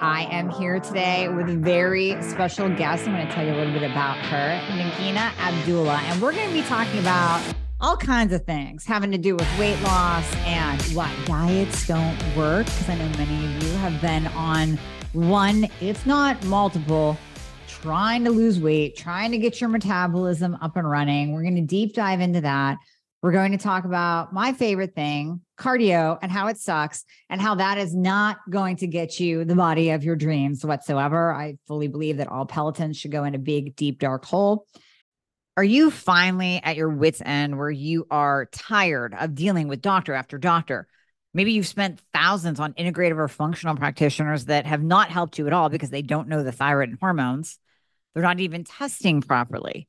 I am here today with a very special guest. I'm going to tell you a little bit about her, Nagina Abdullah. And we're going to be talking about all kinds of things having to do with weight loss and why diets don't work. Because I know many of you have been on one, if not multiple, trying to lose weight, trying to get your metabolism up and running. We're going to deep dive into that. We're going to talk about my favorite thing, cardio, and how it sucks, and how that is not going to get you the body of your dreams whatsoever. I fully believe that all Pelotons should go in a big, deep, dark hole. Are you finally at your wits' end where you are tired of dealing with doctor after doctor? Maybe you've spent thousands on integrative or functional practitioners that have not helped you at all because they don't know the thyroid and hormones. They're not even testing properly.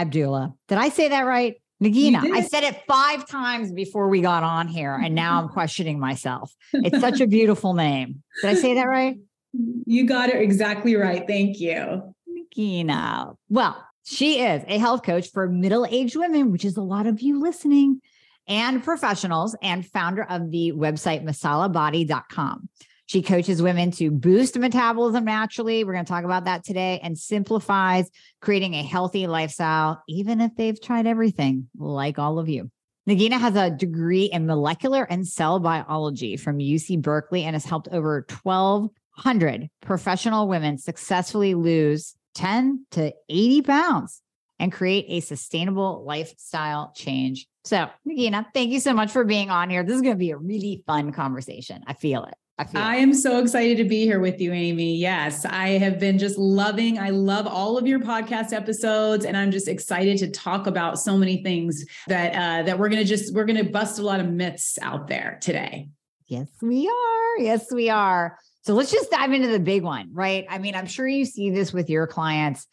Abdullah. Did I say that right? Nagina. I said it five times before we got on here, and now I'm questioning myself. It's such a beautiful name. Did I say that right? You got it exactly right. Thank you. Nagina. Well, she is a health coach for middle aged women, which is a lot of you listening, and professionals, and founder of the website masalabody.com. She coaches women to boost metabolism naturally. We're going to talk about that today and simplifies creating a healthy lifestyle, even if they've tried everything, like all of you. Nagina has a degree in molecular and cell biology from UC Berkeley and has helped over 1,200 professional women successfully lose 10 to 80 pounds and create a sustainable lifestyle change. So, Nagina, thank you so much for being on here. This is going to be a really fun conversation. I feel it. I, I am so excited to be here with you, Amy. Yes, I have been just loving, I love all of your podcast episodes, and I'm just excited to talk about so many things that uh, that we're gonna just we're gonna bust a lot of myths out there today. Yes, we are. Yes, we are. So let's just dive into the big one, right? I mean, I'm sure you see this with your clients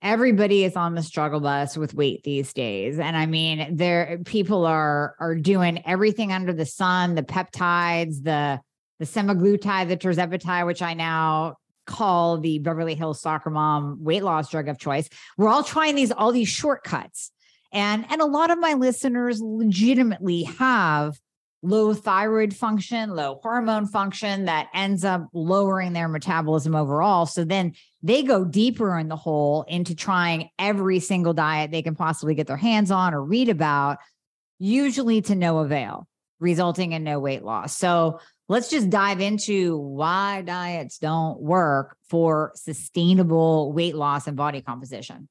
everybody is on the struggle bus with weight these days and i mean there people are are doing everything under the sun the peptides the the semaglutide, the tirzepatide, which I now call the Beverly Hills soccer mom weight loss drug of choice. We're all trying these all these shortcuts. And and a lot of my listeners legitimately have low thyroid function, low hormone function that ends up lowering their metabolism overall. So then they go deeper in the hole into trying every single diet they can possibly get their hands on or read about, usually to no avail, resulting in no weight loss. So let's just dive into why diets don't work for sustainable weight loss and body composition.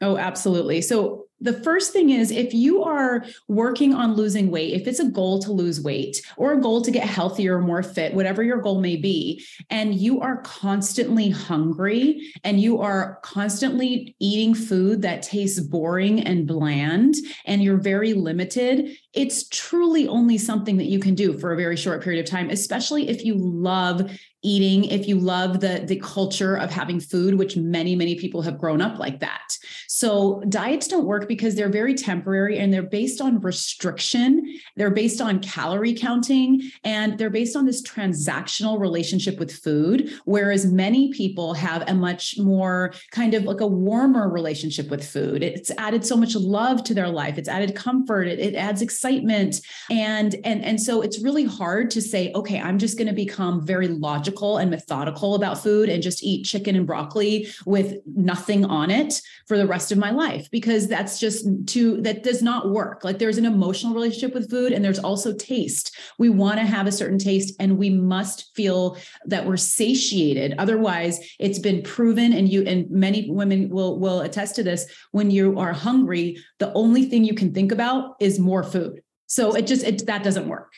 Oh, absolutely. So the first thing is if you are working on losing weight, if it's a goal to lose weight or a goal to get healthier or more fit, whatever your goal may be, and you are constantly hungry and you are constantly eating food that tastes boring and bland and you're very limited, it's truly only something that you can do for a very short period of time, especially if you love eating if you love the the culture of having food which many many people have grown up like that. So diets don't work because they're very temporary and they're based on restriction. They're based on calorie counting and they're based on this transactional relationship with food whereas many people have a much more kind of like a warmer relationship with food. It's added so much love to their life. It's added comfort. It, it adds excitement. And and and so it's really hard to say okay i'm just going to become very logical logical and methodical about food and just eat chicken and broccoli with nothing on it for the rest of my life because that's just to that does not work. Like there's an emotional relationship with food and there's also taste. We want to have a certain taste and we must feel that we're satiated. Otherwise it's been proven and you and many women will will attest to this. When you are hungry the only thing you can think about is more food. So it just it, that doesn't work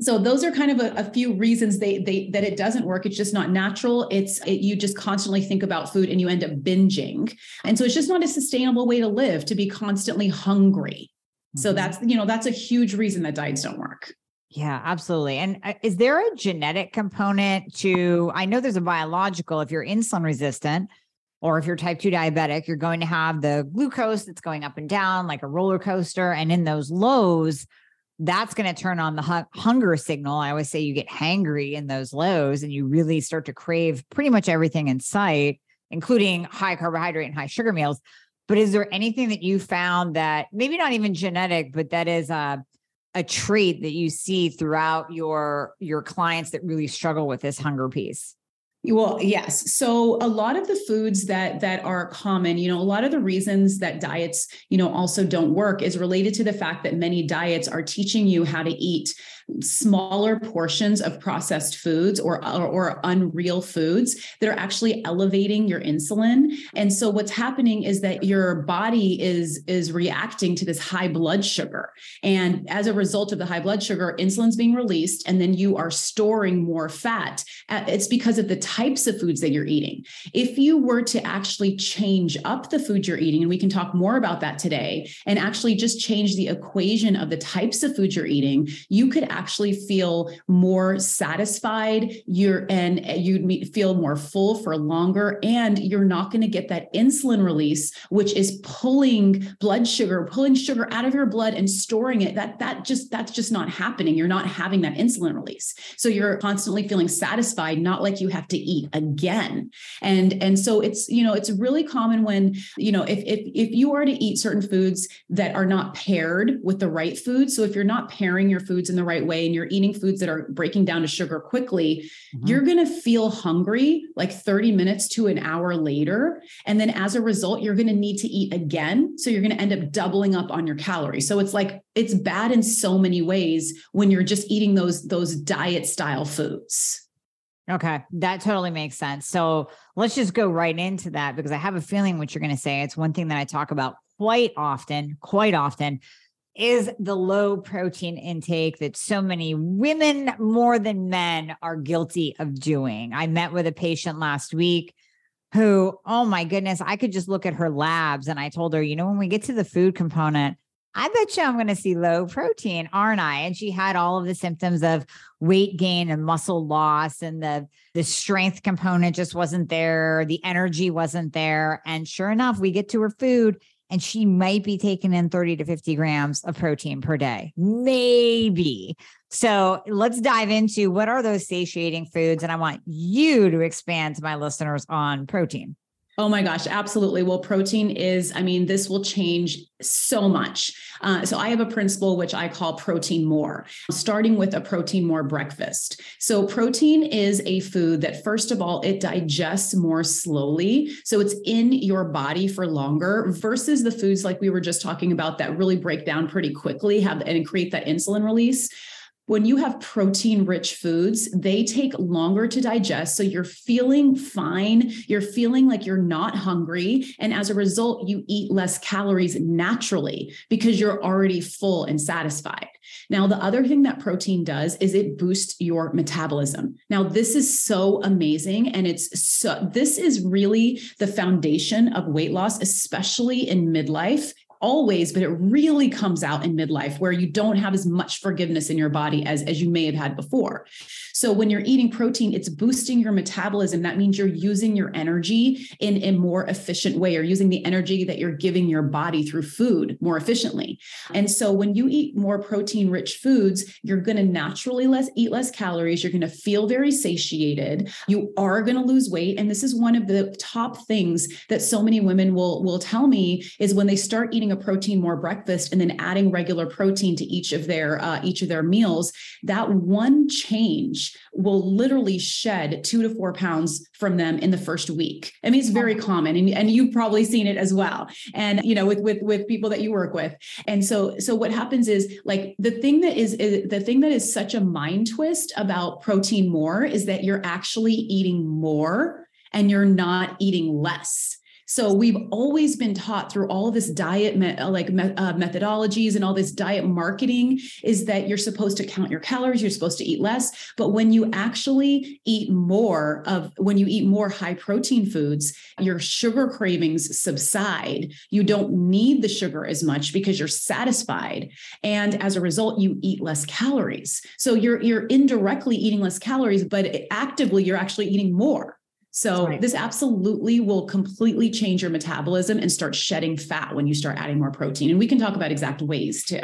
so those are kind of a, a, few reasons they they that it doesn't work it's just not natural it's it, you just constantly think about food and you end up binging and so it's just not a sustainable way to live to be constantly hungry mm-hmm. so that's you know that's a huge reason that diets don't work yeah, absolutely. And uh, is there a genetic component to? I know there's a biological. If you're insulin resistant, or if you're type 2 diabetic, you're going to have the glucose that's going up and down like a roller coaster. And in those lows, that's going to turn on the hu- hunger signal. I always say you get hangry in those lows and you really start to crave pretty much everything in sight, including high carbohydrate and high sugar meals. But is there anything that you found that maybe not even genetic, but that is a, a trait that you see throughout your your clients that really struggle with this hunger piece? Well, yes. So a lot of the foods that that are common, you know, a lot of the reasons that diets, you know, also don't work is related to the fact that many diets are teaching you how to eat smaller portions of processed foods or, or, or unreal foods that are actually elevating your insulin. And so what's happening is that your body is is reacting to this high blood sugar. And as a result of the high blood sugar, insulin's being released and then you are storing more fat. Uh, it's because of the types of foods that you're eating. If you were to actually change up the food you're eating and we can talk more about that today and actually just change the equation of the types of food you're eating, you could actually feel more satisfied you're and you'd feel more full for longer and you're not going to get that insulin release which is pulling blood sugar pulling sugar out of your blood and storing it. That that just that's just not happening. You're not having that insulin release. So you're constantly feeling satisfied not like you have to eat again. And and so it's you know it's really common when you know if if if you are to eat certain foods that are not paired with the right food. So if you're not pairing your foods in the right way and you're eating foods that are breaking down to sugar quickly, mm-hmm. you're going to feel hungry like 30 minutes to an hour later. And then as a result, you're going to need to eat again. So you're going to end up doubling up on your calories. So it's like, it's bad in so many ways when you're just eating those, those diet style foods. Okay, that totally makes sense. So let's just go right into that because I have a feeling what you're going to say. It's one thing that I talk about quite often, quite often is the low protein intake that so many women more than men are guilty of doing. I met with a patient last week who, oh my goodness, I could just look at her labs and I told her, you know, when we get to the food component, I bet you I'm going to see low protein, aren't I? And she had all of the symptoms of weight gain and muscle loss, and the the strength component just wasn't there, the energy wasn't there. And sure enough, we get to her food and she might be taking in 30 to 50 grams of protein per day. Maybe. So let's dive into what are those satiating foods. And I want you to expand to my listeners on protein. Oh my gosh, absolutely. Well, protein is, I mean, this will change so much. Uh, so I have a principle which I call protein more, starting with a protein more breakfast. So protein is a food that, first of all, it digests more slowly. So it's in your body for longer versus the foods like we were just talking about that really break down pretty quickly have and create that insulin release when you have protein rich foods, they take longer to digest. So you're feeling fine. You're feeling like you're not hungry. And as a result, you eat less calories naturally because you're already full and satisfied. Now, the other thing that protein does is it boosts your metabolism. Now, this is so amazing. And it's so, this is really the foundation of weight loss, especially in midlife always, but it really comes out in midlife where you don't have as much forgiveness in your body as, as you may have had before. So when you're eating protein, it's boosting your metabolism. That means you're using your energy in a more efficient way or using the energy that you're giving your body through food more efficiently. And so when you eat more protein rich foods, you're going to naturally less eat less calories. You're going to feel very satiated. You are going to lose weight. And this is one of the top things that so many women will, will tell me is when they start eating eating a protein more breakfast and then adding regular protein to each of their uh, each of their meals, that one change will literally shed two to four pounds from them in the first week. I mean, it's very common, and, and you've probably seen it as well. And you know, with with with people that you work with. And so so what happens is like the thing that is, is the thing that is such a mind twist about protein more is that you're actually eating more and you're not eating less. So we've always been taught through all this diet me- uh, like me- uh, methodologies and all this diet marketing is that you're supposed to count your calories, you're supposed to eat less, but when you actually eat more of when you eat more high protein foods, your sugar cravings subside. You don't need the sugar as much because you're satisfied and as a result you eat less calories. So you're you're indirectly eating less calories but actively you're actually eating more. So right. this absolutely will completely change your metabolism and start shedding fat when you start adding more protein. And we can talk about exact ways too.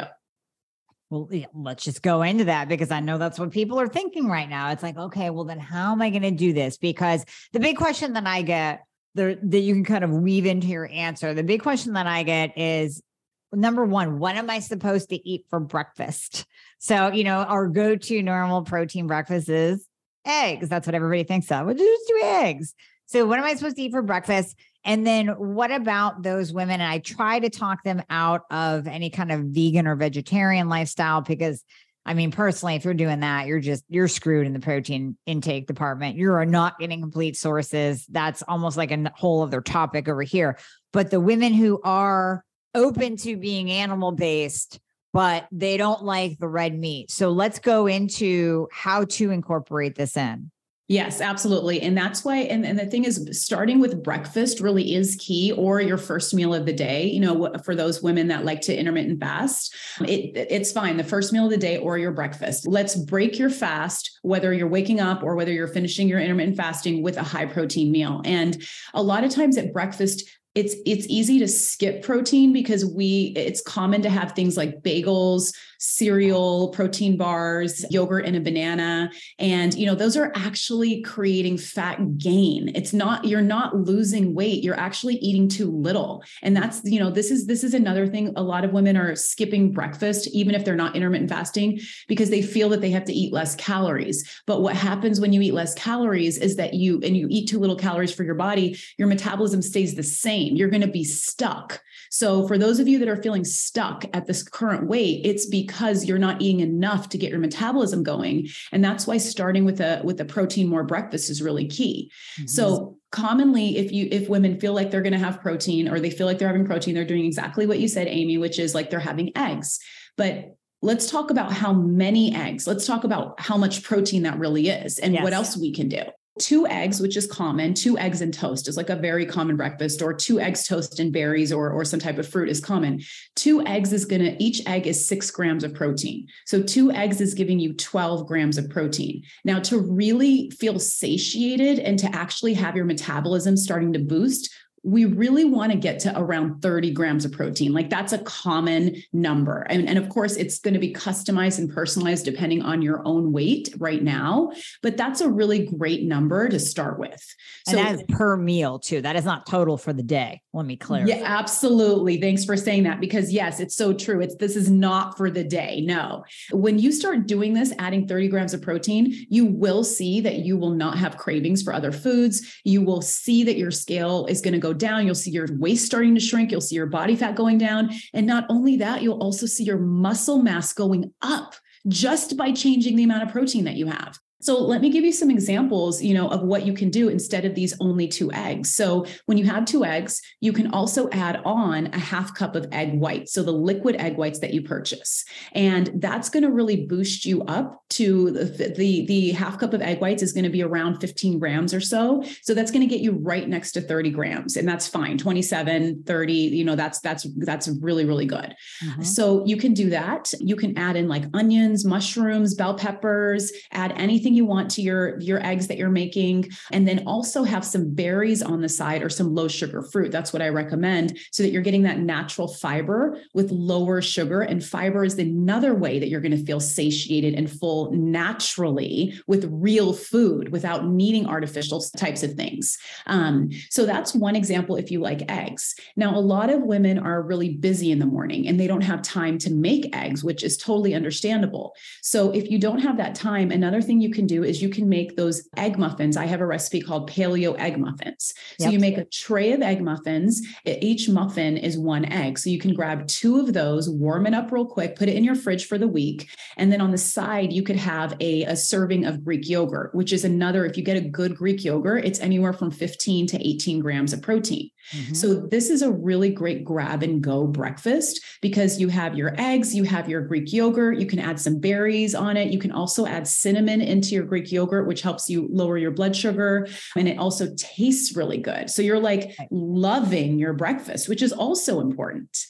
Well, yeah, let's just go into that because I know that's what people are thinking right now. It's like, okay, well, then how am I going to do this? Because the big question that I get there that you can kind of weave into your answer, the big question that I get is number one, what am I supposed to eat for breakfast? So, you know, our go to normal protein breakfast is eggs. That's what everybody thinks of. We'll just do eggs. So, what am I supposed to eat for breakfast? And then, what about those women? And I try to talk them out of any kind of vegan or vegetarian lifestyle because, I mean, personally, if you're doing that, you're just you're screwed in the protein intake department. You are not getting complete sources. That's almost like a whole other topic over here. But the women who are open to being animal based but they don't like the red meat. So let's go into how to incorporate this in. Yes, absolutely. And that's why, and, and the thing is, starting with breakfast really is key or your first meal of the day. You know, for those women that like to intermittent fast, it, it's fine. The first meal of the day or your breakfast. Let's break your fast, whether you're waking up or whether you're finishing your intermittent fasting with a high protein meal. And a lot of times at breakfast, it's it's easy to skip protein because we it's common to have things like bagels cereal, protein bars, yogurt, and a banana. And, you know, those are actually creating fat gain. It's not, you're not losing weight. You're actually eating too little. And that's, you know, this is, this is another thing. A lot of women are skipping breakfast, even if they're not intermittent fasting, because they feel that they have to eat less calories. But what happens when you eat less calories is that you, and you eat too little calories for your body, your metabolism stays the same. You're going to be stuck. So for those of you that are feeling stuck at this current weight, it's because you're not eating enough to get your metabolism going. And that's why starting with a with a protein more breakfast is really key. Mm-hmm. So commonly if you if women feel like they're going to have protein or they feel like they're having protein, they're doing exactly what you said, Amy, which is like they're having eggs. But let's talk about how many eggs. Let's talk about how much protein that really is and yes. what else we can do two eggs, which is common, two eggs and toast is like a very common breakfast, or two eggs, toast, and berries, or, or some type of fruit is common. Two eggs is gonna, each egg is six grams of protein. So two eggs is giving you 12 grams of protein. Now, to really feel satiated and to actually have your metabolism starting to boost, we really want to get to around 30 grams of protein. Like that's a common number. And, and of course, it's going to be customized and personalized depending on your own weight right now. But that's a really great number to start with. So and that is per meal too. That is not total for the day. Let me clarify. Yeah, absolutely. Thanks for saying that because yes, it's so true. It's this is not for the day. No. When you start doing this, adding 30 grams of protein, you will see that you will not have cravings for other foods. You will see that your scale is going to go down. You'll see your waist starting to shrink. You'll see your body fat going down. And not only that, you'll also see your muscle mass going up just by changing the amount of protein that you have. So let me give you some examples, you know, of what you can do instead of these only two eggs. So when you have two eggs, you can also add on a half cup of egg white. So the liquid egg whites that you purchase. And that's going to really boost you up to the, the, the half cup of egg whites is going to be around 15 grams or so. So that's going to get you right next to 30 grams. And that's fine. 27, 30, you know, that's, that's, that's really, really good. Mm-hmm. So you can do that. You can add in like onions, mushrooms, bell peppers, add anything everything you want to your your eggs that you're making and then also have some berries on the side or some low sugar fruit. That's what i recommend so that you're getting that natural fiber with lower sugar and fiber is another way that you're going to feel satiated and full naturally with real food without needing artificial types of things. Um, so that's one example if you like eggs. Now a lot of women are really busy in the morning and they don't have time to make eggs which is totally understandable. So if you don't have that time another thing you can do is you can make those egg muffins. I have a recipe called paleo egg muffins. So yep. you make a tray of egg muffins. Each muffin is one egg. So you can grab two of those warm it up real quick put it in your fridge for the week. And then on the side you could have a, a serving of greek yogurt which is another if you get a good greek yogurt it's anywhere from 15 to 18 grams of protein Mm-hmm. So this is a really great grab and go breakfast because you have your eggs, you have your Greek yogurt, you can add some berries on it. You can also add cinnamon into your Greek yogurt, which helps you lower your blood sugar. And it also tastes really good. So you're like loving your breakfast, which is also important.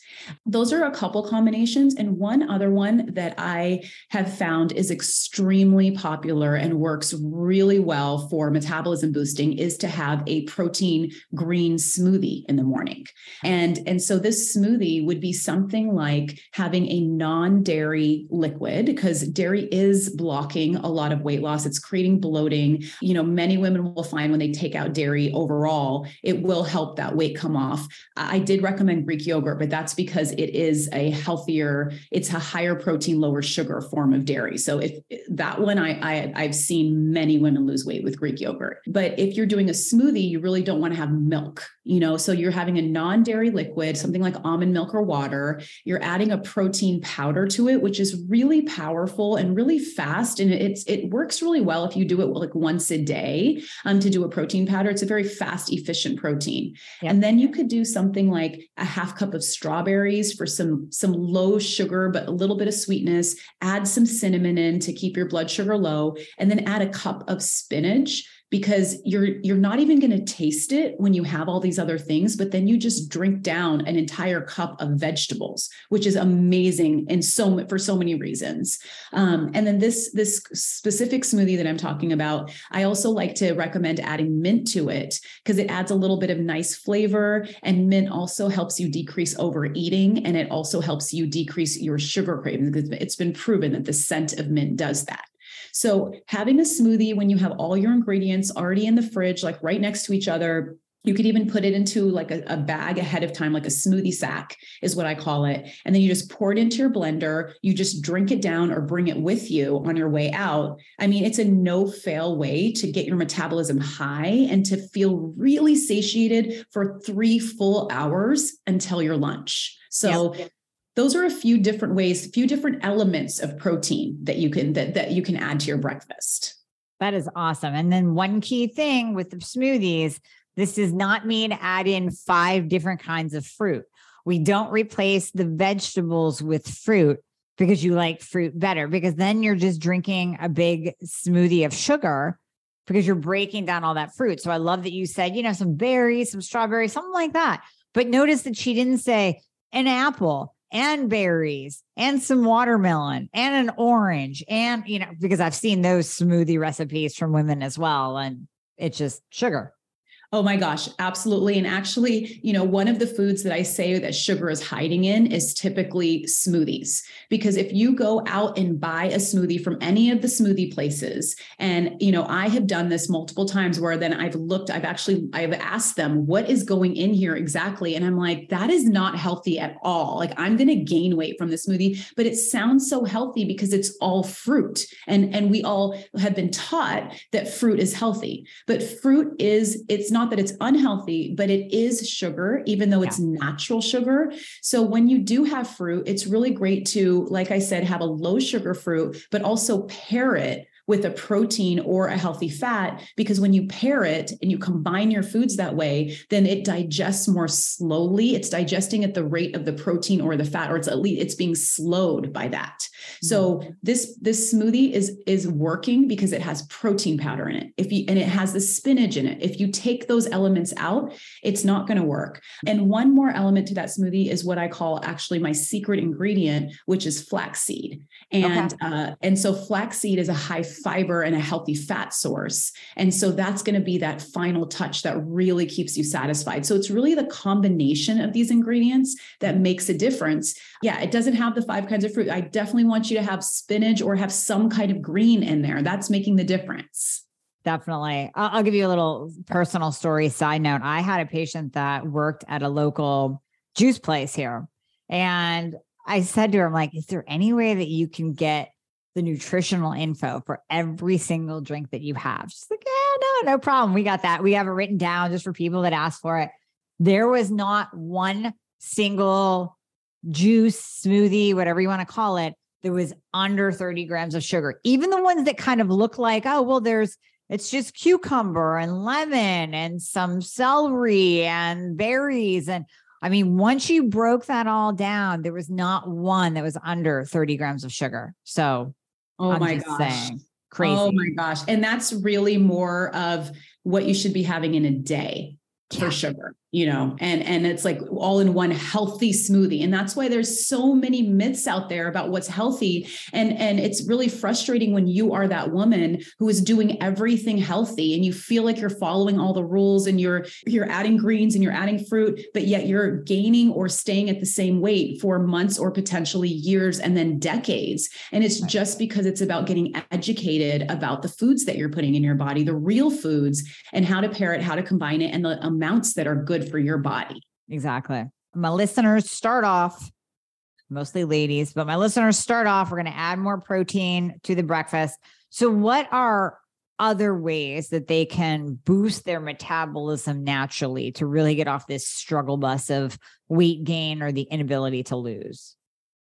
Those are a couple combinations. And one other one that I have found is extremely popular and works really well for metabolism boosting is to have a protein green smoothie in the morning. And, and so this smoothie would be something like having a non dairy liquid because dairy is blocking a lot of weight loss. It's creating bloating. You know, many women will find when they take out dairy overall, it will help that weight come off. I did recommend Greek yogurt, but that's because it is a healthier, it's a higher protein, lower sugar form of dairy. So if that one, I, I I've seen many women lose weight with Greek yogurt. But if you're doing a smoothie, you really don't want to have milk, you know. So you're having a non-dairy liquid, something like almond milk or water. You're adding a protein powder to it, which is really powerful and really fast. And it's it works really well if you do it like once a day um, to do a protein powder. It's a very fast, efficient protein. And then you could do something like a half cup of strawberry strawberries for some some low sugar but a little bit of sweetness. Add some cinnamon in to keep your blood sugar low and then add a cup of spinach because you're you're not even going to taste it when you have all these other things but then you just drink down an entire cup of vegetables which is amazing and so for so many reasons. Um, and then this this specific smoothie that i'm talking about i also like to recommend adding mint to it because it adds a little bit of nice flavor and mint also helps you decrease overeating and it also helps you decrease your sugar cravings it's been proven that the scent of mint does that so having a smoothie when you have all your ingredients already in the fridge, like right next to each other, you could even put it into like a, a, bag ahead of time, like a smoothie sack is what I call it. And then you just pour it into your blender. You just drink it down or bring it with you on your way out. I mean, it's a no fail way to get your metabolism high and to feel really satiated for three full hours until your lunch. So those are a few different ways, a few different elements of protein that you can that, that you can add to your breakfast. That is awesome. And then one key thing with the smoothies, this does not mean add in five different kinds of fruit. We don't replace the vegetables with fruit because you like fruit better, because then you're just drinking a big smoothie of sugar because you're breaking down all that fruit. So I love that you said, you know, some berries, some strawberries, something like that. But notice that she didn't say an apple and berries and some watermelon and an orange and you know because I've seen those smoothie recipes from women as well and it's just sugar. Oh my gosh, absolutely. And actually, you know, one of the foods that I say that sugar is hiding in is typically smoothies. Because if you go out and buy a smoothie from any of the smoothie places, and you know, I have done this multiple times where then I've looked, I've actually I've asked them what is going in here exactly. And I'm like, that is not healthy at all. Like I'm gonna gain weight from the smoothie, but it sounds so healthy because it's all fruit. And and we all have been taught that fruit is healthy, but fruit is it's not not that it's unhealthy, but it is sugar, even though it's yeah. natural sugar. So when you do have fruit, it's really great to, like I said, have a low sugar fruit, but also pair it with a protein or a healthy fat because when you pair it and you combine your foods that way then it digests more slowly. It's digesting at the rate of the protein or the fat or it's at least it's being slowed by that. Mm-hmm. so this this smoothie is is working because it has protein powder in it. If you and it has the spinach in it. If you take those elements out it's not going to work. And one more element to that smoothie is what i call actually my secret ingredient which is flaxseed. And okay. uh, and so flaxseed is a high fiber and a healthy fat source. And so that's going to be that final touch that really keeps you satisfied. So it's really the combination of these ingredients that makes a difference. Yeah, it doesn't have the five kinds of fruit. I definitely want you to have spinach or have some kind of green in there. That's making the difference. Definitely. I'll, give you a little personal story side note. I had a patient that worked at a local juice place here. And I said to her, I'm like, is there any way that you can get the nutritional info for every single drink that you have? She's like, yeah, no, no problem. We got that. We have it written down just for people that ask for it. There was not one single juice, smoothie, whatever you want to call it, that was under 30 grams of sugar. Even the ones that kind of look like, oh, well, there's it's just cucumber and lemon and some celery and berries. And I mean, once you broke that all down, there was not one that was under 30 grams of sugar. So, oh I'm my gosh. Saying, oh crazy. Oh my gosh. And that's really more of what you should be having in a day yeah. for sugar you know and and it's like all in one healthy smoothie. And that's why there's so many myths out there about what's healthy. And and it's really frustrating when you are that woman who is doing everything healthy and you feel like you're following all the rules and you're you're adding greens and you're adding fruit but yet you're gaining or staying at the same weight for months or potentially years and then decades. And it's just because it's about getting educated about the foods that you're putting in your body the real foods and how to pair it how to combine it and the amounts that are good good for your body. Exactly. My listeners start off mostly ladies, but my listeners start off, we're going to add more protein to the breakfast. So, what are other ways that they can boost their metabolism naturally to really get off this struggle bus of weight gain or the inability to lose?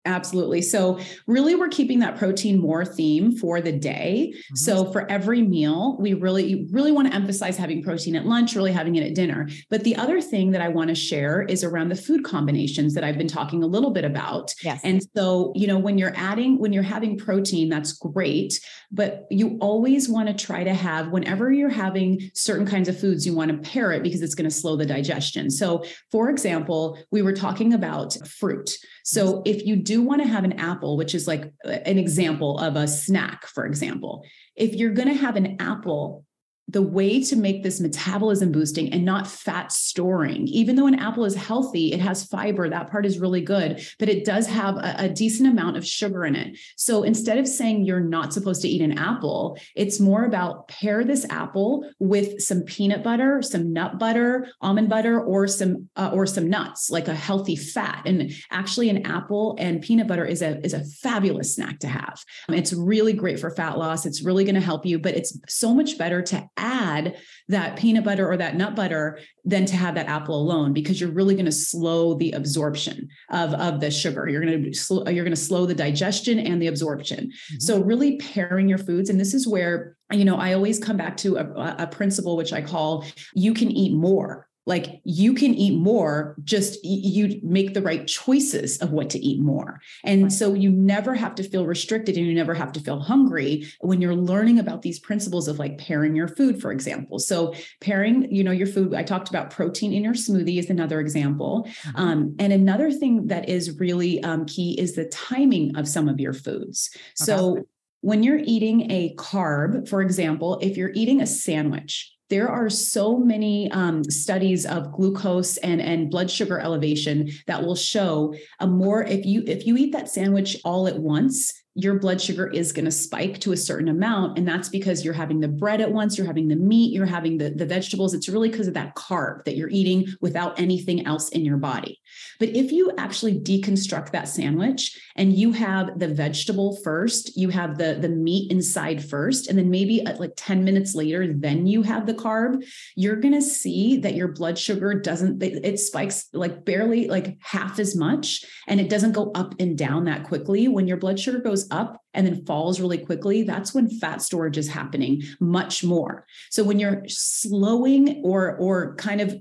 Absolutely. So, really, we're keeping that protein more theme for the day. Mm-hmm. So, for every meal, we really, really want to emphasize having protein at lunch, really having it at dinner. But the other thing that I want to share is around the food combinations that I've been talking a little bit about. Yes. And so, you know, when you're adding, when you're having protein, that's great. But you always want to try to have, whenever you're having certain kinds of foods, you want to pair it because it's going to slow the digestion. So, for example, we were talking about fruit. So, if you do do want to have an apple, which is like uh, an example of a snack, for example, if you're going to have an apple the way to make this metabolism boosting and not fat storing, even though an apple is healthy, it has fiber. That part is really good, but it does have a, a, decent amount of sugar in it. So instead of saying you're not supposed to eat an apple, it's more about pair this apple with some peanut butter, some nut butter, almond butter, or some uh, or some nuts, like a healthy fat. And actually, an apple and peanut butter is a is a fabulous snack to have. It's really great for fat loss. It's really going to help you, but it's so much better to add that peanut butter or that nut butter than to have that apple alone because you're really going to slow the absorption of, of the sugar. You're going to slow, you're going to slow the digestion and the absorption. Mm-hmm. So really pairing your foods and this is where you know I always come back to a, a principle which I call you can eat more like you can eat more just you make the right choices of what to eat more and right. so you never have to feel restricted and you never have to feel hungry when you're learning about these principles of like pairing your food for example so pairing you know your food i talked about protein in your smoothie is another example mm-hmm. um, and another thing that is really um, key is the timing of some of your foods okay. so when you're eating a carb for example if you're eating a sandwich there are so many um, studies of glucose and, and blood sugar elevation that will show a more if you if you eat that sandwich all at once your blood sugar is going to spike to a certain amount. And that's because you're having the bread at once, you're having the meat, you're having the, the vegetables. It's really because of that carb that you're eating without anything else in your body. But if you actually deconstruct that sandwich and you have the vegetable first, you have the, the meat inside first, and then maybe uh, like 10 minutes later, then you have the carb, you're going to see that your blood sugar doesn't, it spikes like barely like half as much. And it doesn't go up and down that quickly. When your blood sugar goes up and then falls really quickly, that's when fat storage is happening much more. So when you're slowing or or kind of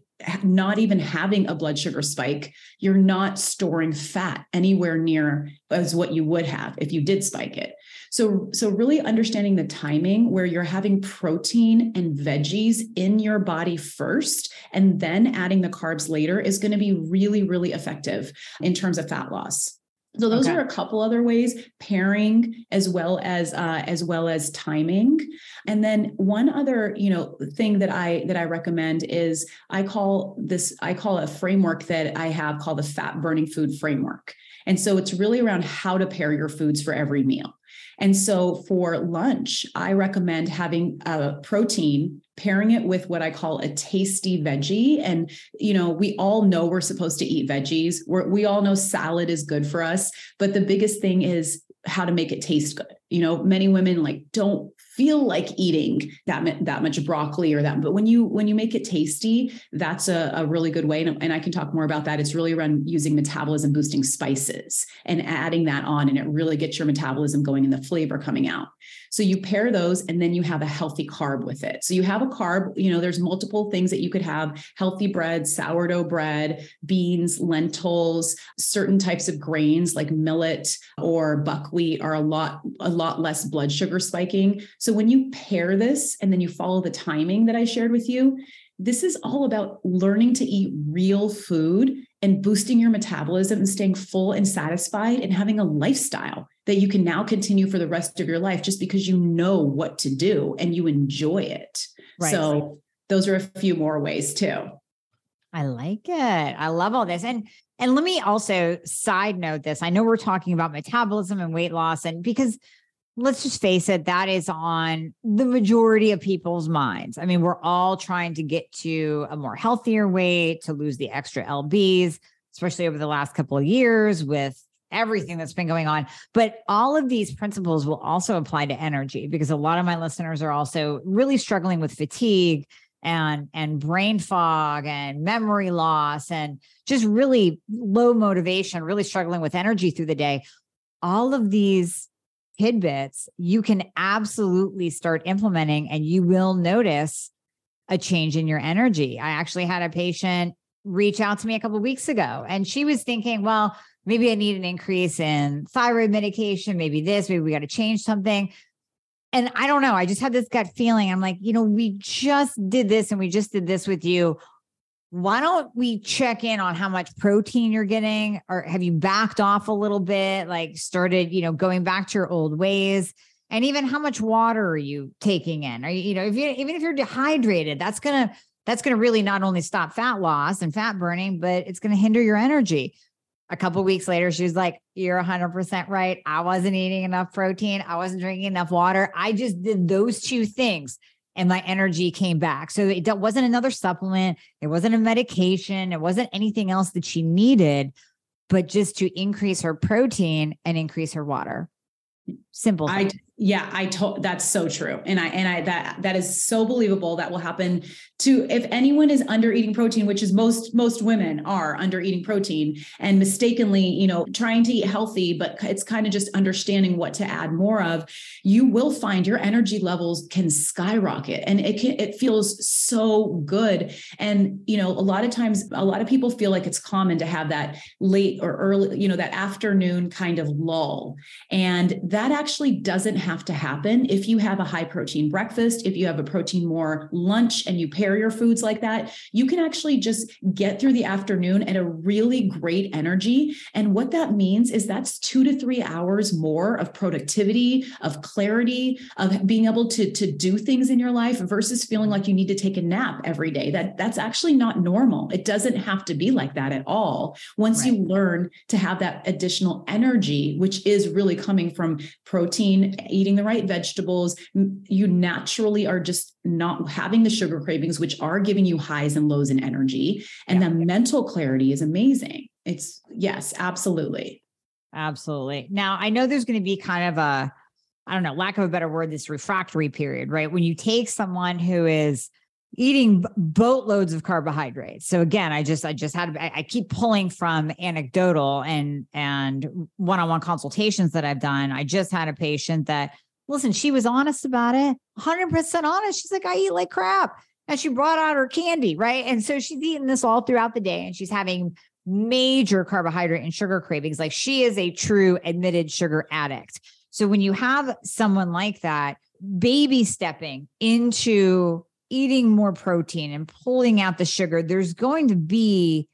not even having a blood sugar spike, you're not storing fat anywhere near as what you would have if you did spike it. So, so really understanding the timing where you're having protein and veggies in your body first, and then adding the carbs later is going to be really, really effective in terms of fat loss. So those okay. are a couple other ways: pairing as well as uh, as well as timing. And then one other, you know, thing that I that I recommend is I call this I call a framework that I have called the fat burning food framework. And so it's really around how to pair your foods for every meal. And so for lunch, I recommend having a protein pairing it with what I call a tasty veggie. And, you know, we all know we're supposed to eat veggies. We're, we all know salad is good for us. But the biggest thing is how to make it taste good. You know, many women like don't feel like eating that that much broccoli or that but when you when you make it tasty that's a, a really good way and, and i can talk more about that it's really around using metabolism boosting spices and adding that on and it really gets your metabolism going and the flavor coming out so you pair those and then you have a healthy carb with it. So you have a carb, you know, there's multiple things that you could have healthy bread, sourdough bread, beans, lentils, certain types of grains like millet or buckwheat are a lot a lot less blood sugar spiking. So when you pair this and then you follow the timing that I shared with you, this is all about learning to eat real food and boosting your metabolism and staying full and satisfied and having a lifestyle that you can now continue for the rest of your life just because you know what to do and you enjoy it. Right. So those are a few more ways too. I like it. I love all this. And and let me also side note this. I know we're talking about metabolism and weight loss and because let's just face it, that is on the majority of people's minds. I mean, we're all trying to get to a more healthier weight, to lose the extra LBs, especially over the last couple of years with everything that's been going on. But all of these principles will also apply to energy because a lot of my listeners are also really struggling with fatigue and and brain fog and memory loss and just really low motivation, really struggling with energy through the day. All of these tidbits you can absolutely start implementing and you will notice a change in your energy. I actually had a patient reach out to me a couple weeks ago and she was thinking, well, maybe I need an increase in thyroid medication, maybe this, maybe we got to change something. And I don't know, I just had this gut feeling. I'm like, you know, we just did this and we just did this with you why don't we check in on how much protein you're getting or have you backed off a little bit like started you know going back to your old ways and even how much water are you taking in are you you know if you even if you're dehydrated that's to that's going to really not only stop fat loss and fat burning but it's going to hinder your energy a couple weeks later she was like you're 100% right. I wasn't eating enough protein. I wasn't drinking enough water. I just did those two things and my energy came back. So it wasn't another supplement, it wasn't a medication, it wasn't anything else that she needed, but just to increase her protein and increase her water. Simple. Thing. I yeah, I told that's so true. And I and I that that is so believable that will happen to if anyone is under eating protein, which is most most women are under eating protein and mistakenly, you know, trying to eat healthy, but it's kind of just understanding what to add more of, you will find your energy levels can skyrocket and it can it feels so good. And you know, a lot of times a lot of people feel like it's common to have that late or early, you know, that afternoon kind of lull. And that actually doesn't have to happen if you have a high protein breakfast, if you have a protein more lunch and you pair your foods like that, you can actually just get through the afternoon at a really great energy. And what that means is that's two to three hours more of productivity, of clarity, of being able to, to do things in your life versus feeling like you need to take a nap every day. That that's actually not normal. It doesn't have to be like that at all. Once right. you learn to have that additional energy, which is really coming from protein eating the right vegetables, you naturally are just not having the sugar cravings, which are giving you highs and lows in energy. And yeah. the mental clarity is amazing. It's yes, absolutely. Absolutely. Now, I know there's going to be kind of a, I don't know, lack of a better word, this refractory period, right? When you take someone who is, eating boatloads of carbohydrates. So again, I just I just had I, keep pulling from anecdotal and and one-on-one consultations that I've done. I just had a patient that listen, she was honest about it, 100% honest. She's like I eat like crap. And she brought out her candy, right? And so she's eating this all throughout the day and she's having major carbohydrate and sugar cravings. Like she is a true admitted sugar addict. So when you have someone like that, baby stepping into eating more protein and pulling out the sugar, there's going to be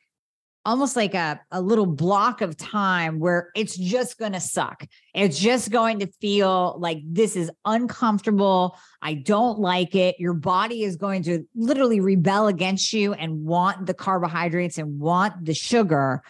almost like a, a little block of time where it's just going to suck. It's just going to feel like this is uncomfortable. I don't like it. Your body is going to literally rebel against you and want the carbohydrates and want the sugar.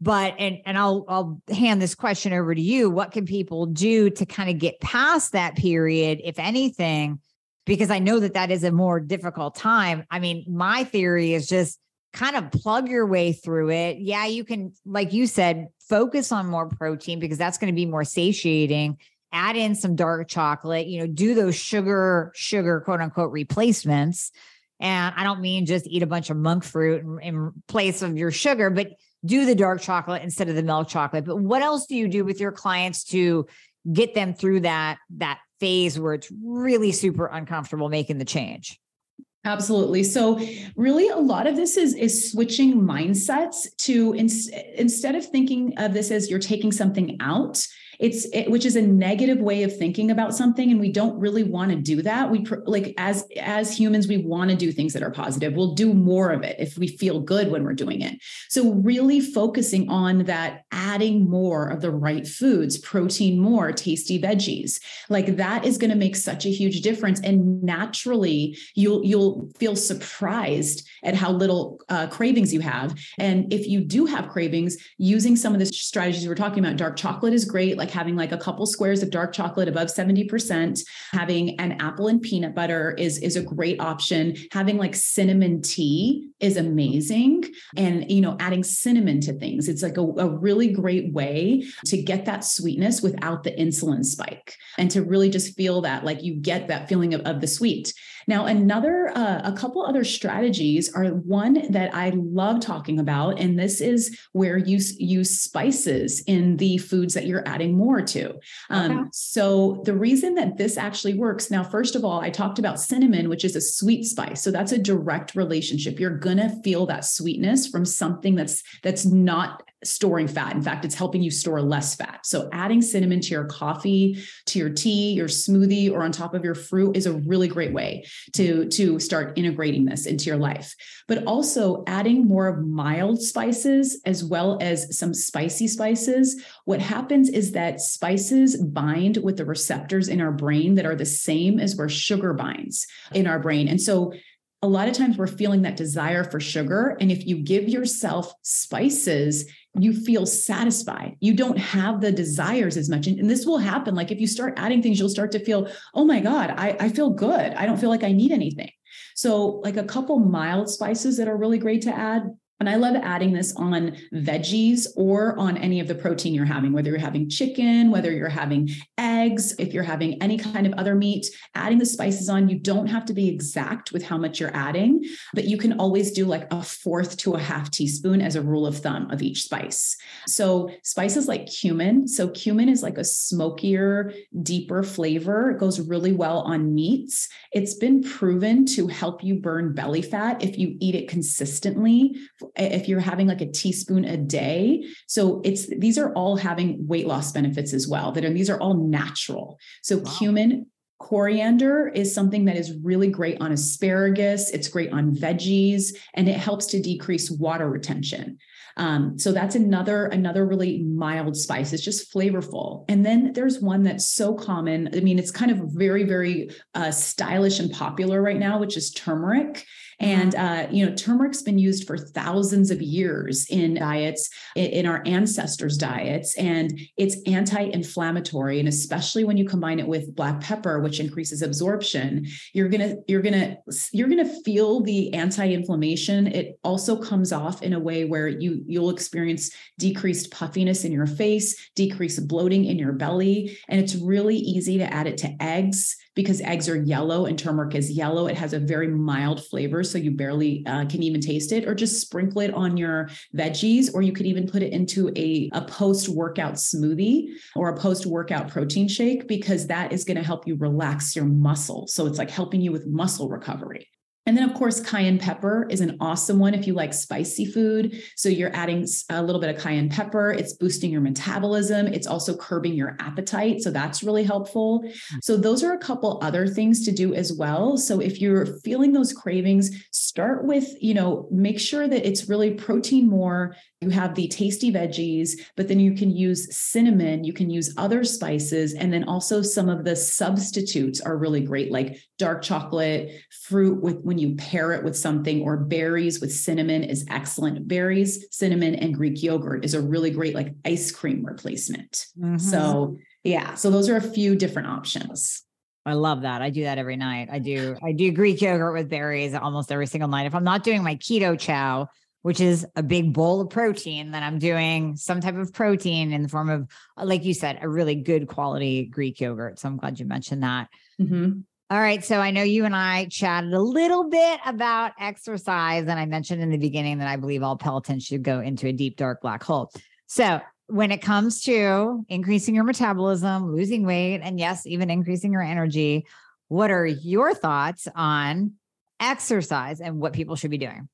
But and and I'll I'll hand this question over to you. What can people do to kind of get past that period, if anything? Because I know that that is a more difficult time. I mean, my theory is just kind of plug your way through it. Yeah, you can, like you said, focus on more protein because that's going to be more satiating. Add in some dark chocolate, you know, do those sugar, sugar, quote unquote, replacements. And I don't mean just eat a bunch of monk fruit in, in place of your sugar, but do the dark chocolate instead of the milk chocolate. But what else do you do with your clients to get them through that that phase where it's really super uncomfortable making the change? Absolutely. So really a lot of this is is switching mindsets to in, instead of thinking of this as you're taking something out, it's it, which is a negative way of thinking about something and we don't really want to do that. We like as as humans we want to do things that are positive. We'll do more of it if we feel good when we're doing it. So really focusing on that adding more of the right foods protein more tasty veggies like that is going to make such a huge difference. And naturally you'll you'll feel surprised at how little uh, cravings you have. And if you do have cravings using some of the strategies we're talking about dark chocolate is great like like having like a couple squares of dark chocolate above 70%, having an apple and peanut butter is, is a great option. Having like cinnamon tea is amazing. And, you know, adding cinnamon to things, it's like a, a really great way to get that sweetness without the insulin spike and to really just feel that like you get that feeling of, of the sweet. Now, another, uh, a couple other strategies are one that I love talking about, and this is where you use spices in the foods that you're adding more to. Um, okay. So, the reason that this actually works now, first of all, I talked about cinnamon, which is a sweet spice. So, that's a direct relationship. You're going to feel that sweetness from something that's that's not storing fat. In fact, it's helping you store less fat. So adding cinnamon to your coffee, to your tea, your smoothie, or on top of your fruit is a really great way to, to start integrating this into your life. But also adding more of mild spices as well as some spicy spices. What happens is that spices bind with the receptors in our brain that are the same as where sugar binds in our brain. And so a lot of times we're feeling that desire for sugar. And if you give yourself spices, you feel satisfied. You don't have the desires as much. And, this will happen. Like if you start adding things, you'll start to feel, oh my God, I, I feel good. I don't feel like I need anything. So, like a couple mild spices that are really great to add and I love adding this on veggies or on any of the protein you're having, whether you're having chicken, whether you're having eggs, if you're having any kind of other meat, adding the spices on. You don't have to be exact with how much you're adding, but you can always do like a fourth to a half teaspoon as a rule of thumb of each spice. So, spices like cumin. So, cumin is like a smokier, deeper flavor. It goes really well on meats. It's been proven to help you burn belly fat if you eat it consistently if you're having like a teaspoon a day. So it's these are all having weight loss benefits as well. That are these are all natural. So wow. cumin, Coriander is something that is really great on asparagus. It's great on veggies, and it helps to decrease water retention. Um, so that's another another really mild spice. It's just flavorful. And then there's one that's so common. I mean, it's kind of very very uh, stylish and popular right now, which is turmeric. And, uh, you know, turmeric's been used for thousands of years in diets, in our ancestors' diets, and it's anti inflammatory. And especially when you combine it with black pepper, which increases absorption, you're going to, you're going to, you're going to feel the anti inflammation. It also comes off in a way where you, you'll experience decreased puffiness in your face, decreased bloating in your belly. And it's really easy to add it to eggs because eggs are yellow and turmeric is yellow. It has a very mild flavor, so you barely uh, can even taste it, or just sprinkle it on your veggies, or you could even put it into a, a post workout smoothie or a post workout protein shake because that is going to help you relax your muscle. So it's like helping you with muscle recovery. And then, of course, cayenne pepper is an awesome one if you like spicy food. So you're adding a little bit of cayenne pepper. It's boosting your metabolism. It's also curbing your appetite. So that's really helpful. Hmm. So those are a couple other things to do as well. So if you're feeling those cravings, start with, you know, make sure that it's really protein more. You have the tasty veggies, but then you can use cinnamon, you can use other spices, and then also some of the substitutes are really great, like dark chocolate, fruit with when you pair it with something, or berries with cinnamon is excellent. Berries, cinnamon, and Greek yogurt is a really great like ice cream replacement. Mm-hmm. So yeah, so those are a few different options. I love that. I do that every night. I do I do Greek yogurt with berries almost every single night. If I'm not doing my keto chow, which is a big bowl of protein, then I'm doing some type of protein in the form of, like you said, a really good quality Greek yogurt. So I'm glad you mentioned that. Mm-hmm. All right. So I know you and I chatted a little bit about exercise, and I mentioned in the beginning that I believe all Pelotons should go into a deep, dark black hole. So when it comes to increasing your metabolism, losing weight, and yes, even increasing your energy, what are your thoughts on exercise and what people should be doing?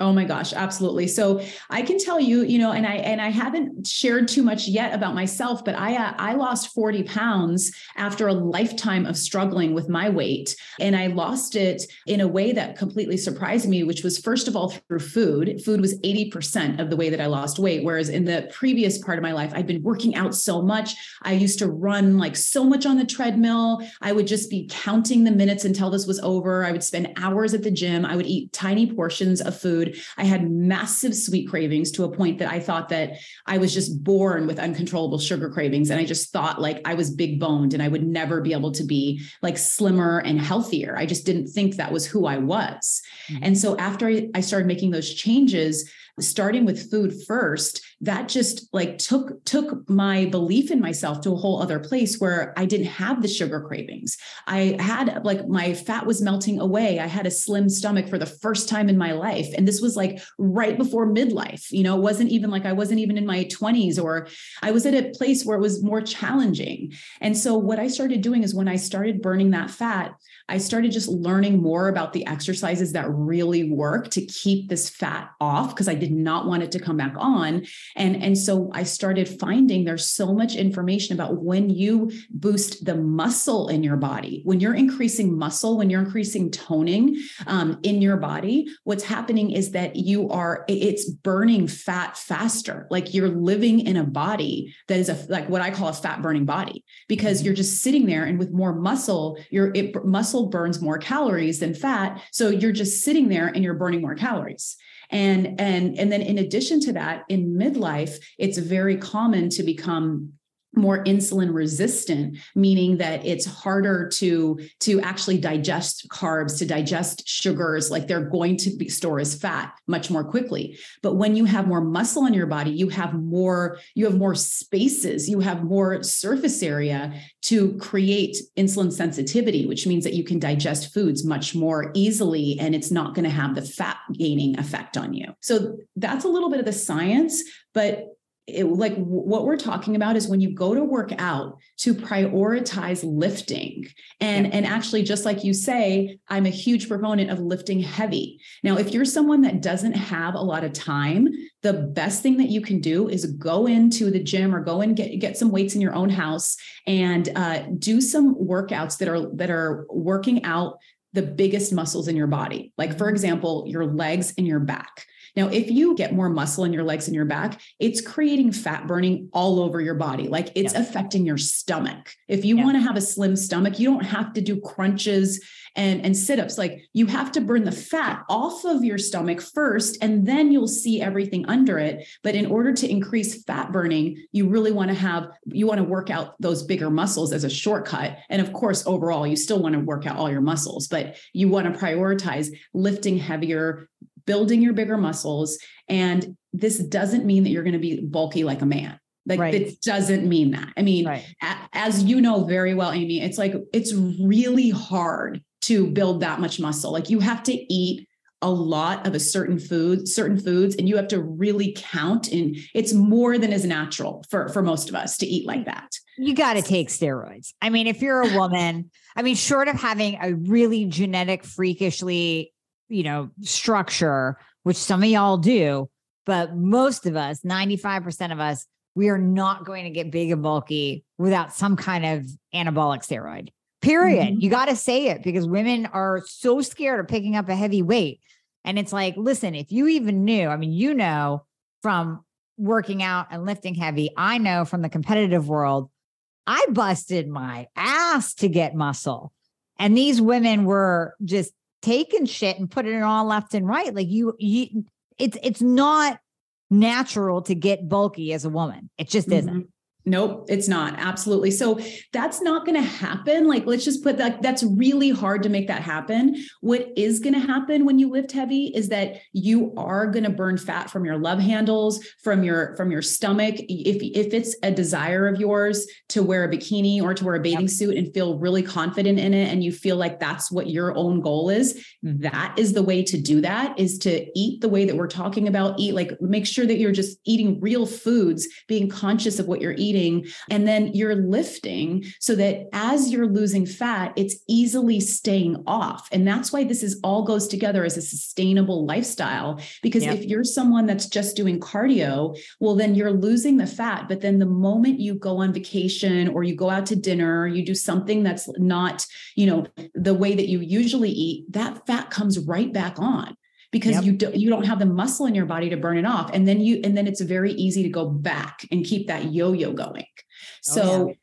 Oh my gosh, absolutely. So I can tell you, you know, and I and I haven't shared too much yet about myself, but I uh, I lost 40 pounds after a lifetime of struggling with my weight, and I lost it in a way that completely surprised me, which was first of all through food. Food was 80% of the way that I lost weight, whereas in the previous part of my life, I'd been working out so much. I used to run like so much on the treadmill. I would just be counting the minutes until this was over. I would spend hours at the gym. I would eat tiny portions of food food. I had massive sweet cravings to a point that I thought that I was just born with uncontrollable sugar cravings. And I just thought like I was big boned and I would never be able to be like slimmer and healthier. I just didn't think that was who I was. Mm-hmm. And so after I started making those changes, starting with food first that just like took took my belief in myself to a whole other place where i didn't have the sugar cravings. I had like my fat was melting away. I had a slim stomach for the first time in my life. And this was like right before midlife you know? It wasn't even like i wasn't even in my 20s or i was at a place where it was more challenging. And so what i started doing is when i started burning that fat I started just learning more about the exercises that really work to keep this fat off because I did not want it to come back on. And, and so I started finding there's so much information about when you boost the muscle in your body, when you're increasing muscle, when you're increasing toning um, in your body, what's happening is that you are, it's burning fat faster. Like you're living in a body that is a, like what I call a fat burning body because mm-hmm. you're just sitting there and with more muscle, your it muscle muscle burns more calories than fat so you're just sitting there and you're burning more calories and and and then in addition to that in midlife it's very common to become more insulin resistant meaning that it's harder to to actually digest carbs to digest sugars like they're going to be store as fat much more quickly. But when you have more muscle in your body you have more you have more spaces you have more surface area to create insulin sensitivity which means that you can digest foods much more easily and it's not going to have the fat gaining effect on you. So that's a little bit of the science but it, like what we're talking about is when you go to work out to prioritize lifting and yeah. and actually just like you say i'm a huge proponent of lifting heavy now if you're someone that doesn't have a lot of time the best thing that you can do is go into the gym or go and get get some weights in your own house and uh, do some workouts that are that are working out the biggest muscles in your body like for mm-hmm. example your legs and your back now, if you get more muscle in your legs and your back, it's creating fat burning all over your body. Like it's affecting your stomach. If you yeah. want to have a slim stomach, you don't have to do crunches and, and sit ups. Like you have to burn the fat off of your stomach first, and then you'll see everything under it. But in order to increase fat burning, you really want to have, you want to work out those bigger muscles as a shortcut. And of course, overall, you still want to work out all your muscles, but you want to prioritize lifting heavier, building your bigger muscles. And this doesn't mean that you're going to be bulky like a man. Like right. it doesn't mean that. I mean, right. a, as you know very well, Amy, it's like it's really hard to build that much muscle. Like you have to eat a lot of a certain food, certain foods, and you have to really count. And it's more than is natural for for most of us to eat like that. You got to take steroids. I mean, if you're a woman, I mean, short of having a really genetic, freakishly you know, structure, which some of y'all do, but most of us, 95% of us, we are not going to get big and bulky without some kind of anabolic steroid. Period. Mm-hmm. You got to say it because women are so scared of picking up a heavy weight. And it's like, listen, if you even knew, I mean, you know from working out and lifting heavy, I know from the competitive world, I busted my ass to get muscle. And these women were just taking shit and putting it all left and right. Like you, you it's it's not natural to get bulky as a woman. It just mm-hmm. isn't. Nope, it's not. Absolutely. So that's not going to happen. Like, let's just put that, that's really hard to make that happen. What is going to happen when you lift heavy is that you are going to burn fat from your love handles, from your, from your stomach. If, if it's a desire of yours to wear a bikini or to wear a bathing yep. suit and feel really confident in it, and you feel like that's what your own goal is, mm-hmm. that is the way to do that is to eat the way that we're talking about, eat like, make sure that you're just eating real foods, being conscious of what you're eating eating, and then you're lifting so that as you're losing fat, it's easily staying off. And that's why this is all goes together as a sustainable lifestyle. Because yep. if you're someone that's just doing cardio, well, then you're losing the fat. But then the moment you go on vacation or you go out to dinner, you do something that's not, you know, the way that you usually eat, that fat comes right back on because yep. you don't you don't have the muscle in your body to burn it off and then you and then it's very easy to go back and keep that yo-yo going oh, so oh, yeah.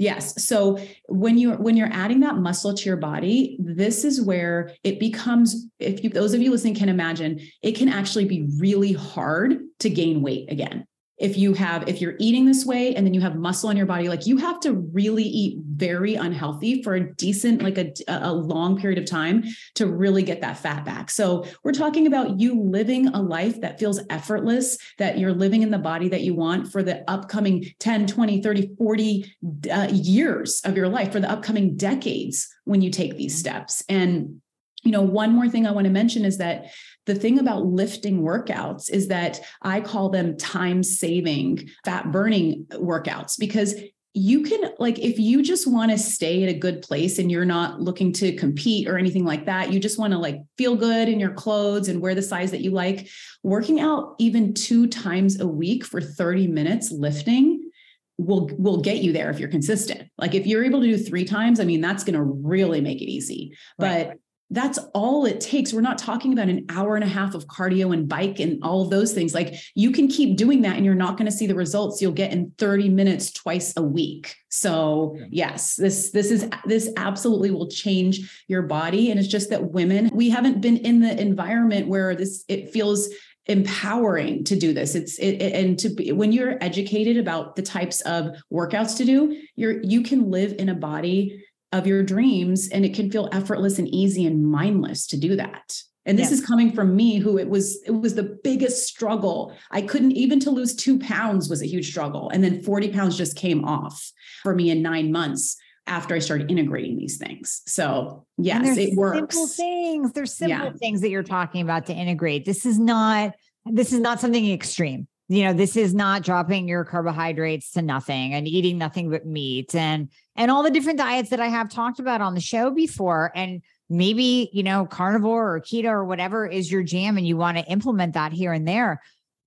Yes. So when you're when you're adding that muscle to your body, this is where it becomes, if you those of you listening can imagine, it can actually be really hard to gain weight again if you have if you're eating this way and then you have muscle in your body like you have to really eat very unhealthy for a decent like a, a long period of time to really get that fat back. So we're talking about you living a life that feels effortless that you're living in the body that you want for the upcoming 10 20 30 40 uh, years of your life for the upcoming decades when you take these steps. And you know one more thing i want to mention is that the thing about lifting workouts is that i call them time saving fat burning workouts because you can like if you just want to stay at a good place and you're not looking to compete or anything like that you just want to like feel good in your clothes and wear the size that you like working out even two times a week for 30 minutes lifting will will get you there if you're consistent like if you're able to do three times i mean that's going to really make it easy right. but that's all it takes. We're not talking about an hour and a half of cardio and bike and all of those things. Like you can keep doing that and you're not going to see the results you'll get in 30 minutes twice a week. So, yes, this this is this absolutely will change your body and it's just that women we haven't been in the environment where this it feels empowering to do this it's it, and to be when you're educated about the types of workouts to do you're you can live in a body of your dreams and it can feel effortless and easy and mindless to do that. And this yes. is coming from me who it was it was the biggest struggle. I couldn't even to lose two pounds was a huge struggle and then 40 pounds just came off for me in nine months after i started integrating these things. So yes it works. simple things there's simple yeah. things that you're talking about to integrate. This is not this is not something extreme you know this is not dropping your carbohydrates to nothing and eating nothing but meat and and all the different diets that i have talked about on the show before. And maybe you know carnivore or keto or whatever is your jam and you want to implement that here and there.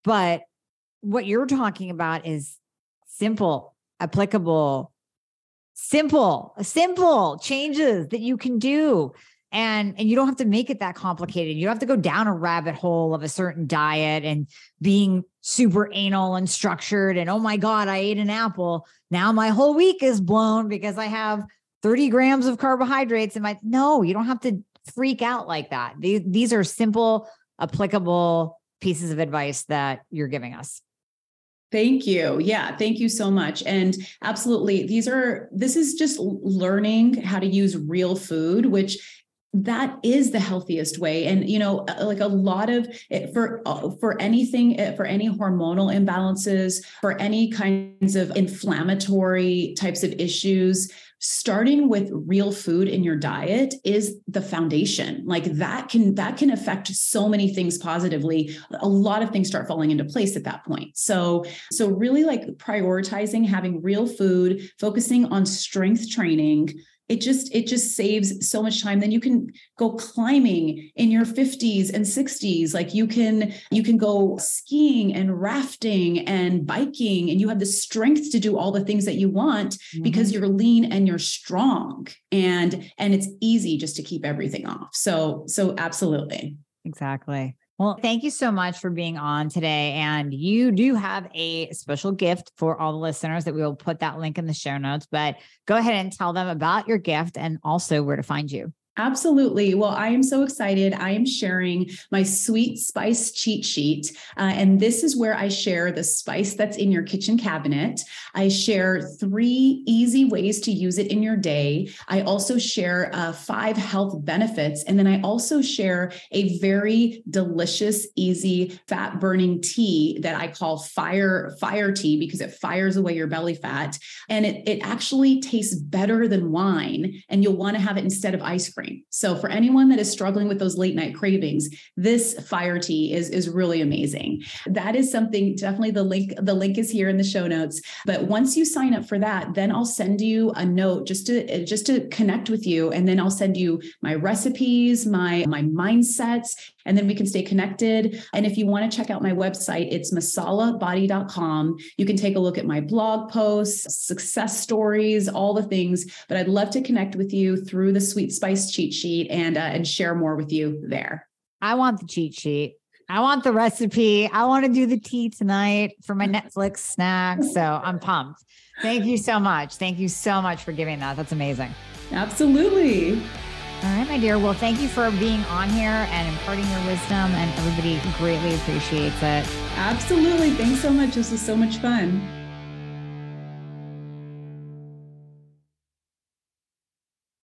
But what you're talking about is simple applicable simple simple changes that you can do and and you don't have to make it that complicated you don't have to go down a rabbit hole of a certain diet and being super anal and structured and oh my god i ate an apple now my whole week is blown because i have 30 grams of carbohydrates in my no you don't have to freak out like that these, these are simple applicable pieces of advice that you're giving us Thank you. Yeah, thank you so much. And absolutely, these are, this is just learning how to use real food, which that is the healthiest way. And you know uh, like a lot of it for uh, for anything uh, for any hormonal imbalances for any kinds of inflammatory types of issues starting with real food in your diet is the foundation. Like that can that can affect so many things positively. A lot of things start falling into place at that point. So so really like prioritizing having real food focusing on strength training it just it just saves so much time. Then you can go climbing in your 50s and 60s like you can you can go skiing and rafting and biking and you have the strength to do all the things that you want mm-hmm. because you're lean and you're strong and and it's easy just to keep everything off. So so absolutely. Exactly well, thank you so much for being on today. And you do have a special gift for all the listeners that we will put that link in the show notes. But go ahead and tell them about your gift and also where to find you. Absolutely. Well, I am so excited. I am sharing my sweet spice cheat sheet. Uh, and this is where I share the spice that's in your kitchen cabinet. I share three easy ways to use it in your day. I also share uh, five health benefits. And then I also share a very delicious, easy fat burning tea that I call fire, fire tea because it fires away your belly fat. And it, it actually tastes better than wine. And you'll want to have it instead of ice So for anyone that is struggling with those late night cravings, this fire tea is is really amazing. That is something definitely the link the link is here in the show notes. But once you sign up for that, then I'll send you a note just to just to connect with you and then I'll send you my recipes, my my mindsets and then we can stay connected. And if you want to check out my website, it's masalabody.com. You can take a look at my blog posts, success stories, all the things. But I'd love to connect with you through the Sweet Spice cheat sheet and uh, and share more with you there. I want the cheat sheet. I want the recipe. I want to do the tea tonight for my Netflix snack. So I'm pumped. Thank you so much. Thank you so much for giving that. That's amazing. Absolutely. All right, my dear. Well, thank you for being on here and imparting your wisdom, and everybody greatly appreciates it. Absolutely. Thanks so much. This was so much fun.